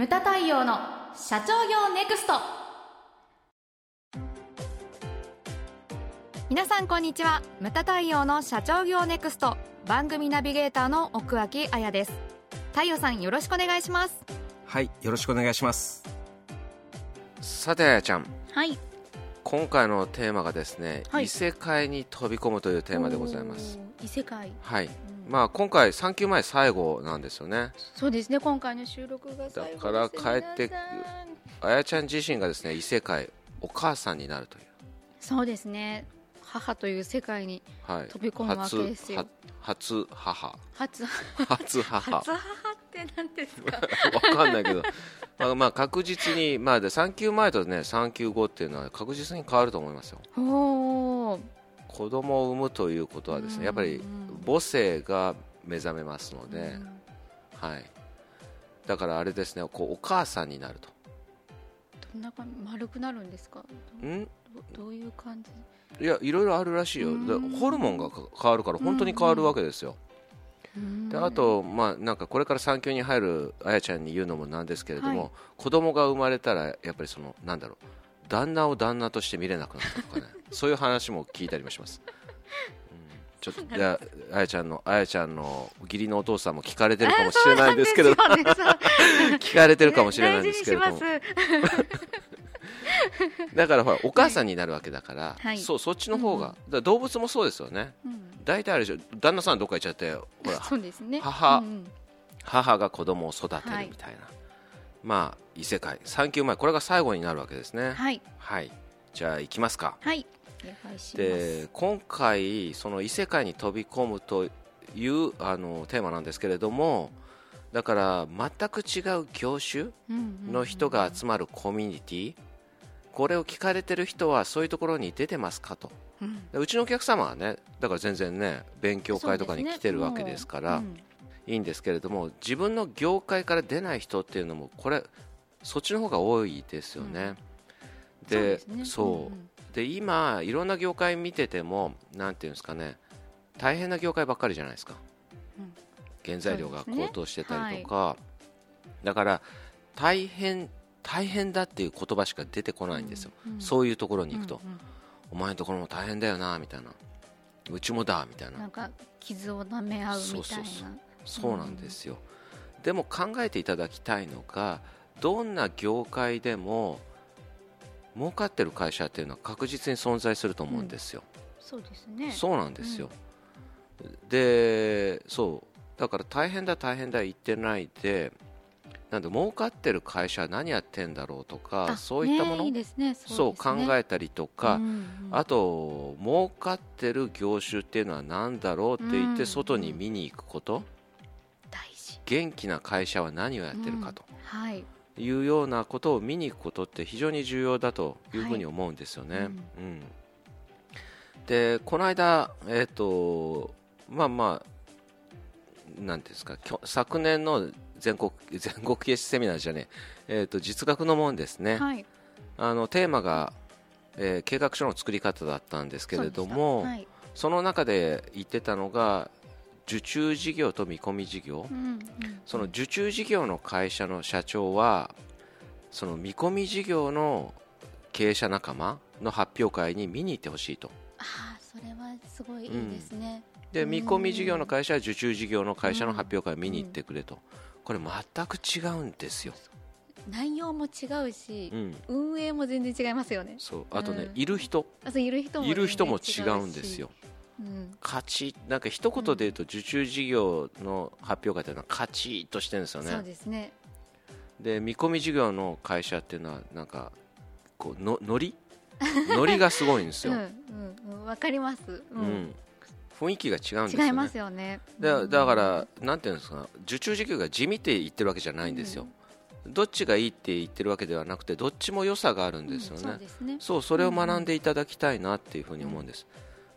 ムタ太陽の社長業ネクスト。皆さんこんにちは。ムタ太陽の社長業ネクスト。番組ナビゲーターの奥脇彩です。太陽さんよろしくお願いします。はいよろしくお願いします。さてあやちゃん。はい今回のテーマがですね、はい。異世界に飛び込むというテーマでございます。異世界。はい、うん。まあ今回3級前最後なんですよね。そうですね今回の収録が最後ですだから帰ってあやちゃん自身がですね異世界お母さんになるという。そうですね。母という世界にはい。飛び込むわけですよ。初初母。初初母。初母って何ですか？わかんないけど、まあ、まあ確実に、まあ、で3級前とね3級後っていうのは確実に変わると思いますよ。子供を産むということはですねやっぱりうん母性が目覚めますので、うん。はい、だからあれですねこうお母さんになると。どんな感じ丸くなるんですか？ん？どどういう感じ？いやいろいろあるらしいよ。ホルモンがか変わるから本当に変わるわけですよ、であと、まあ、なんかこれから産休に入るあやちゃんに言うのもなんですけれども、はい。子供が生まれたらやっぱりそのなんだろう旦那を旦那として見れなくなったとかね そういう話も聞いたりもします、うん、ちょっとじゃああやちゃんのあやちゃんの義理のお父さんも聞かれてるかもしれないんですけれど。そうなんですよ 聞かれてるかもしれないんですけれども だからほらお母さんになるわけだから、はい。そうそっちの方が、だから動物もそうですよね。うん。大体あるでしょ旦那さんどっか行っちゃってほらそうですね。母うんうん。母が子供を育てるみたいな、まあ異世界。3級前これが最後になるわけですね。はい。はい。じゃあ行きますか。はい。で今回その異世界に飛び込むというあのテーマなんですけれどもだから全く違う業種の人が集まるコミュニティこれを聞かれてる人はそういうところに出てますかと。うん。でうちのお客様はねだから全然ね勉強会とかに来てるわけですからうん。いいんですけれども自分の業界から出ない人っていうのもこれそっちの方が多いですよね。でそうですね。そう。で今いろんな業界見ててもなんていうんですかね大変な業界ばっかりじゃないですか、うん。原材料が高騰してたりとか、だから大変大変だっていう言葉しか出てこないんですよ、うんうん。そういうところに行くと、うんうんお前のところも大変だよなみたいな。うちもだみたいな。なんか傷を舐め合うみたいな。そうなんですよ、でも考えていただきたいのがどんな業界でも儲かってる会社っていうのは確実に存在すると思うんですよ、そうですね。そうなんですよ、でそう。だから大変だ大変だ言ってないでなんで儲かってる会社は何やってんだろうとかあそういったもの、ねいいですね。そう考えたりとか、うんうんあと儲かってる業種っていうのは何だろうって言っうんて外に見に行くこと、大事。元気な会社は何をやってるかと。はい。いうようなことを見に行くことって非常に重要だというふうに思うんですよね。はいうん。でこの間、えっとまあまあなんですか昨年の全国 全国形式セミナーじゃねえ。えーと実学のもんですね、はい。あのテーマが、えー計画書の作り方だったんですけれどもはい。その中で言ってたのが受注事業と見込み事業、うんうん。その受注事業の会社の社長はその見込み事業の経営者仲間の発表会に見に行ってほしいと。ああそれはすごいいいですね、うん。で見込み事業の会社は受注事業の会社の発表会を見に行ってくれと、これ全く違うんですよ、内容も違うしう、ん、運営も全然違いますよね。そう。あとね、うん。いる人。いる人もいる人も違うんですよ。うん。勝ちなんか一言で言うと受注事業の発表会というのは勝ちとしてるんですよそうねですね。で見込み事業の会社っていうのはなんかこうのノリノリがすごいんですよ、わかります。ううん。ん雰囲気が違うんですよね。違いますよね。だだからなんていうんですか受注事業が地味って言ってるわけじゃないんですよ、どっちがいいって言ってるわけではなくてどっちも良さがあるんですよね、うんそうですね。そうそれを学んでいただきたいなっていうふうに思うんです、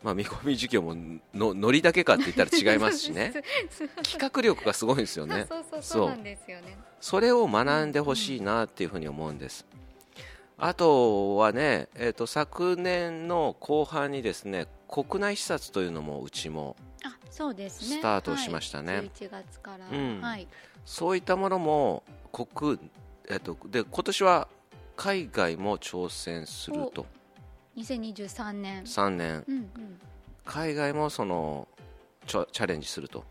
まあ、見込み事業ものノリだけかって言ったら違いますしね。企画力がすごいんですよね。そうそうそうそうそうなんですよね。それを学んでほしいなっていうふうに思うんですあとはね、えー、と昨年の後半にですね国内視察というのもうちもあそうですね。スタートしましたね。はい、11月から、うん。はい。そういったものも国えっと、で今年は海外も挑戦すると。2023年。3年、うんうん、海外もそのチャレンジすると。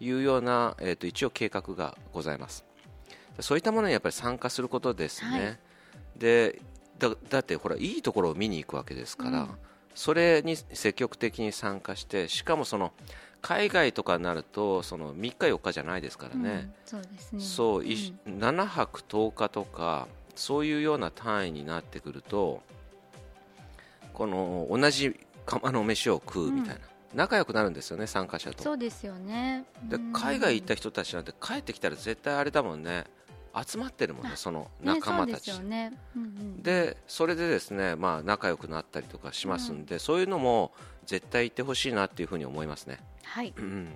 いうような、えー、と一応計画がございます。そういったものにやっぱり参加することですね、はい、でだだってほらいいところを見に行くわけですから、うん、それに積極的に参加してしかもその海外とかになるとその3日4日じゃないですからね、うん、そうですね。そう、うん、7泊10日とかそういうような単位になってくるとこの同じ釜の飯を食うみたいな、うん、仲良くなるんですよね参加者と。そうですよね。で海外行った人たちなんて帰ってきたら絶対あれだもんね集まってるもんねその仲間たち、ねね。うんうん、でそれでですねまあ仲良くなったりとかしますんで、うん、そういうのも絶対行ってほしいなっていうふうに思いますね。はい、うん、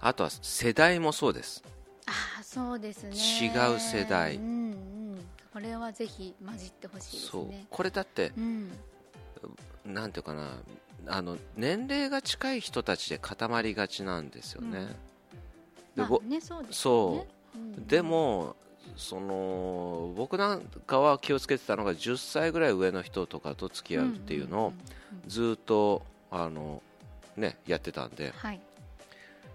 あとは世代もそうです。あそうですね。違う世代、うんうん、これはぜひ混じってほしいですね。これだって、うん、なんていうかなあの年齢が近い人たちで固まりがちなんですよね、うん、まあ、ねそうですねでもその僕なんかは気をつけてたのが10歳ぐらい上の人とかと付き合うっていうのをずっとあの、ね、やってたんで、はい、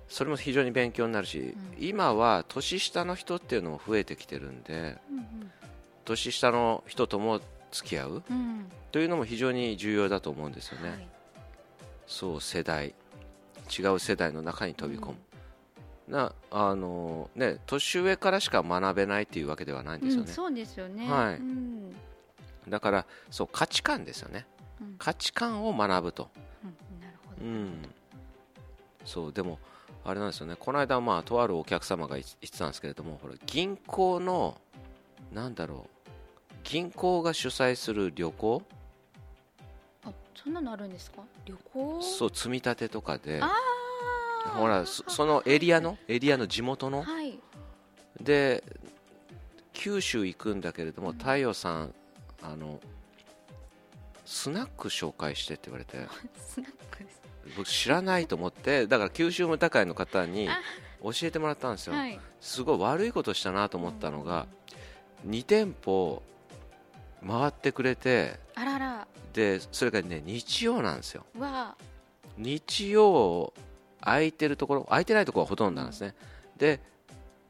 それも非常に勉強になるし、うん、今は年下の人っていうのも増えてきてるんで、うんうん、年下の人とも付き合う、うん、というのも非常に重要だと思うんですよね、はい、そう世代。違う世代の中に飛び込む、なあのね、年上からしか学べないというわけではないんですよね。うん、そうですよね、はい、うん、だからそう価値観ですよね、うん、価値観を学ぶと、なるほど、うん、そうでもあれなんですよね。この間、まあ、とあるお客様が言ってたんですけれどもこれ銀行のなんだろう銀行が主催する旅行？あそんなのあるんですか？旅行？そう積み立てとかで。あほらそのエリアの？エリアの地元の、はい、で九州行くんだけれども、太陽さんあのスナック紹介してって言われて。スナックです。僕知らないと思ってだから九州無高いの方に教えてもらったんですよ、はい、すごい悪いことしたなと思ったのが、うん、2店舗回ってくれてあらら。でそれがね日曜なんですよ。日曜空いてるところ空いてないところはほとんどなんですね。で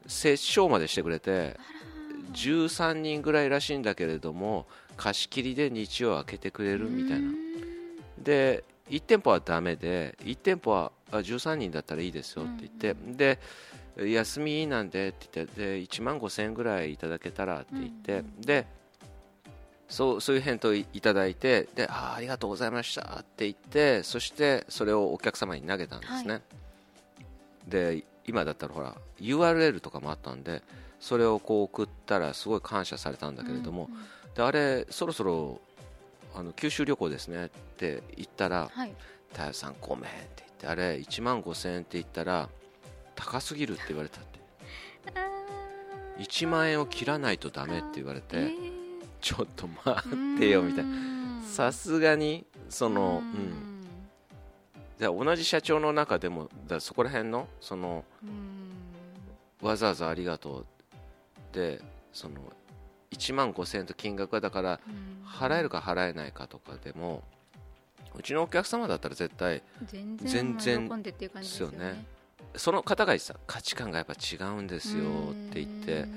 折衝までしてくれて13人ぐらいらしいんだけれども貸し切りで日曜開けてくれるみたいな。で1店舗はだめで1店舗は13人だったらいいですよって言って、で休みなんでって言ってで1万5000円ぐらいいただけたらって言って、でそうそういう返答をいただいてであありがとうございましたって言ってそしてそれをお客様に投げたんですね、はい、で今だったらほら URL とかもあったんでそれをこう送ったらすごい感謝されたんだけれども、うんうん、であれそろそろあの九州旅行ですねって言ったら「はい、太陽さんごめん」って言ってあれ1万5000円って言ったら高すぎるって言われたって。1万円を切らないとだめって言われて。えーちょっと待ってよみたいな。さすがにそのうん。じゃ同じ社長の中でもだそこら辺のそのわざわざありがとうでその1万5000円と金額はだから払えるか払えないかとかでもうちのお客様だったら絶対全然ですよね。その方が言ってた価値観がやっぱ違うんですよって言って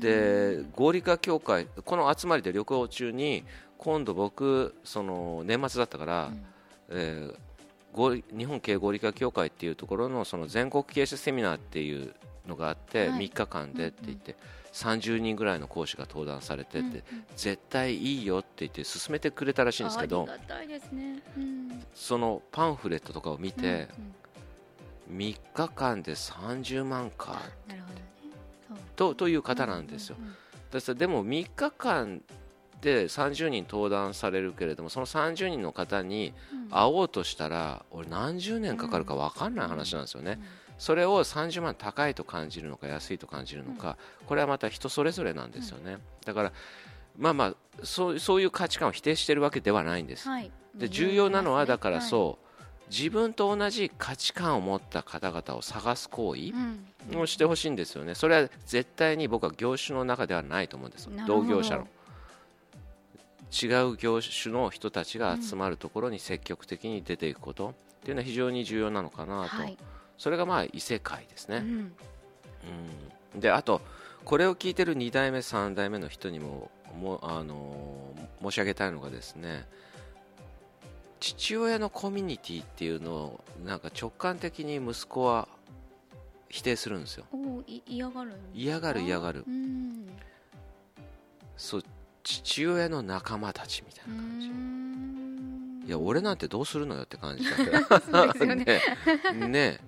で合理化協会この集まりで旅行中に今度僕その年末だったから、うん、えー、日本経営合理化協会っていうところのその全国経営者セミナーっていうのがあって、はい、3日間でって言って、うんうん、30人ぐらいの講師が登壇されてて、うんうん、絶対いいよって言って勧めてくれたらしいんですけど、ね。うん、そのパンフレットとかを見て、うんうん、3日間で30万かなるほどとという方なんですよ。だでも3日間で30人登壇されるけれどもその30人の方に会おうとしたら、俺何十年かかるか分かんない話なんですよね。それを30万高いと感じるのか安いと感じるのか、これはまた人それぞれなんですよね。だからまあまあそうそういう価値観を否定しているわけではないんです。はい、で重要なのはだからそう自分と同じ価値観を持った方々を探す行為をしてほしいんですよね、それは絶対に僕は業種の中ではないと思うんです同業者の。違う業種の人たちが集まるところに積極的に出ていくこと。っていうのは非常に重要なのかなと、はい、それがまあ異世界ですね、うん、うん、であとこれを聞いてる2代目3代目の人にもも、あのー、申し上げたいのがですね父親のコミュニティっていうのをなんか直感的に息子は否定するんですよ。嫌がる嫌がる嫌がる。そう父親の仲間たちみたいな感じ。いや俺なんてどうするのよって感じだけど。ね。ね。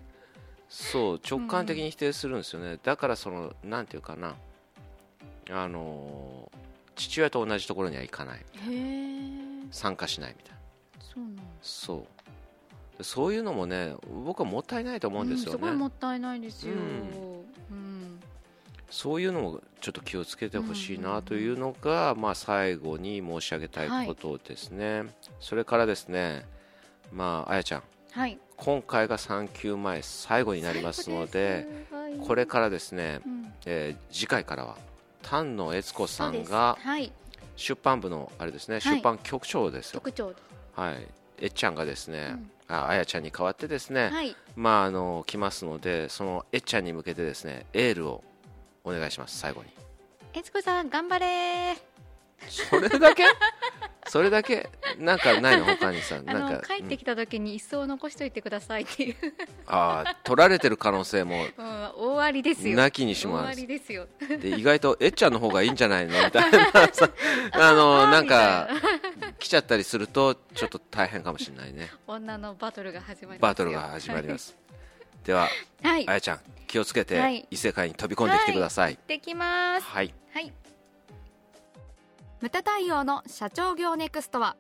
そう直感的に否定するんですよね、だからそのなんていうかな。あの父親と同じところには行かない。参加しないみたいなそう。そういうのもね僕はもったいないと思うんですよね、うん、すごいもったいないですよ、うん、そういうのもちょっと気をつけてほしいなというのが、まあ、最後に申し上げたいことですね、はい、それからですねまああやちゃん、はい、今回が3級前最後になりますのでこれからですね、うん、えー、次回からは丹野悦子さんが、はい、出版部のあれですね、出版局長ですよ。局長はい、えっちゃんがですね、うん、ああやちゃんに代わってですね、はい、まああの来ますのでそのえっちゃんに向けてですねエールをお願いします最後に。えつこさん頑張れそれだけ？それだけ？なんかないの？他にさなんか帰ってきた時に一層残しといてくださいっていう。ああ取られてる可能性も大ありですよ。なきにします。大ありですよ。で意外とえっちゃんの方がいいんじゃないの？みたいなさ。あのなんか来ちゃったりするとちょっと大変かもしれないね。女のバトルが始まりますバトルが始まります。では、はい、あやちゃん気をつけて、異世界に飛び込んできてください、はい、できますはい、はいムタ太陽の社長業ネクストは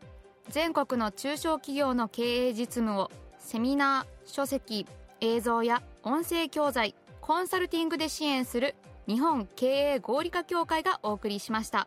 全国の中小企業の経営実務をセミナー書籍映像や音声教材コンサルティングで支援する日本経営合理化協会がお送りしました